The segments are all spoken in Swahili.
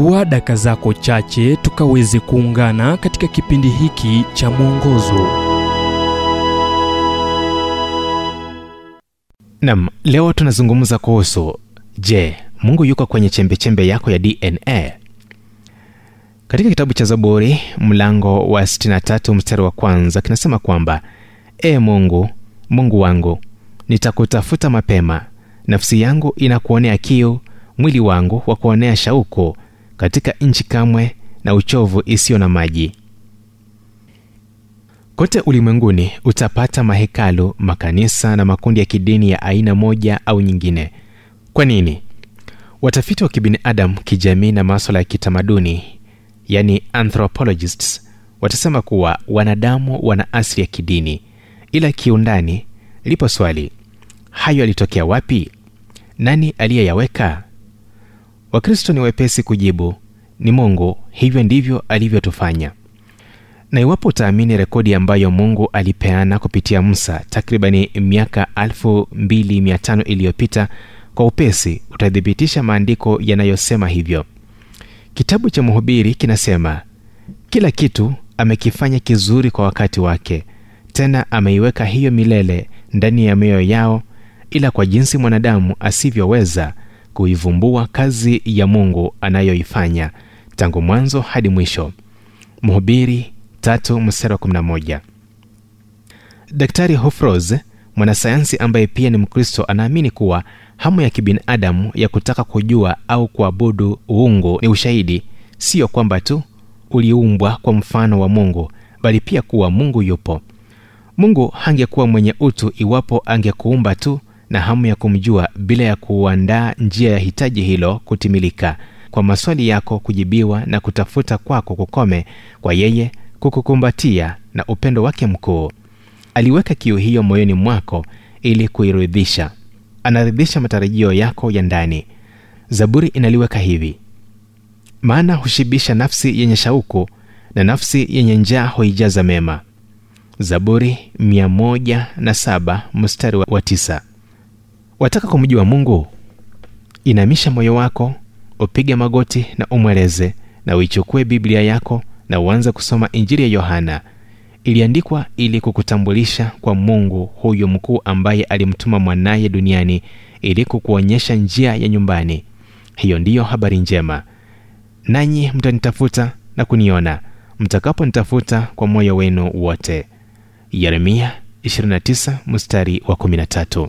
chukua daka zako chache tukaweze kuungana katika kipindi hiki cha mwongozo. Nam leo tunazungumza kuhusu je mungu yuko kwenye chembechembe yako ya dna katika kitabu cha zaburi mlango wa 63 mstari wa kwanza kinasema kwamba ee mungu mungu wangu nitakutafuta mapema. Nafsi yangu inakuonea kiu mwili wangu wa kuonea shauku katika nchi kamwe na uchovu isiyo na maji. Kote ulimwenguni utapata mahekalu makanisa na makundi ya kidini ya aina moja au nyingine. Kwa nini? Watafiti wa kibinadamu kijamii na maswala ya kitamaduni yani anthropologists watasema kuwa wanadamu wana asili ya kidini. Ila kiundani lipo swali. Hayo yalitokea wapi? Nani aliyeyaweka wakristo ni wepesi kujibu ni mungu hivyo ndivyo alivyotufanya. Na iwapo utaamini rekodi ambayo mungu alipeana kupitia musa takribani miaka 25 iliyopita kwa upesi utathibitisha maandiko yanayosema hivyo. Kitabu cha mhubiri kinasema kila kitu amekifanya kizuri kwa wakati wake tena ameiweka hiyo milele ndani ya mioyo yao ila kwa jinsi mwanadamu asivyoweza kuivumbua kazi ya mungu anayoifanya tangu mwanzo hadi mwisho. Mhubiri tatu mstari wa 11 daktari hofros mwanasayansi ambaye pia ni mkristo anaamini kuwa hamu ya kibinadamu ya kutaka kujua au kuabudu uungu ni ushahidi siyo kwamba tu uliumbwa kwa mfano wa mungu bali pia kuwa mungu yupo. Mungu hangekuwa mwenye utu iwapo angekuumba tu na hamu ya kumjua bila ya kuandaa njia ya hitaji hilo kutimilika. Kwa maswali yako kujibiwa na kutafuta kwako kukome kwa yeye kukukumbatia na upendo wake mkuu. Aliweka kiu hiyo moyoni mwako ili kuiridhisha. Anaridhisha matarajio yako ya ndani. Zaburi inaliweka hivi. Maana hushibisha nafsi yenye shauku na nafsi yenye njaa huijaza mema. Zaburi 107 mstari wa 9 wataka kumjua mungu? Inamisha moyo wako upige magoti na umweleze na uichukue biblia yako na uanze kusoma injili ya yohana. Iliandikwa ili kukutambulisha kwa mungu huyu mkuu ambaye alimtuma mwanaye duniani ili kukuonyesha njia ya nyumbani. Hiyo ndiyo habari njema. Nanyi mtanitafuta na kuniona mtakaponitafuta kwa moyo wenu wote. Yeremia 29 mstari wa 13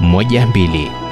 331 412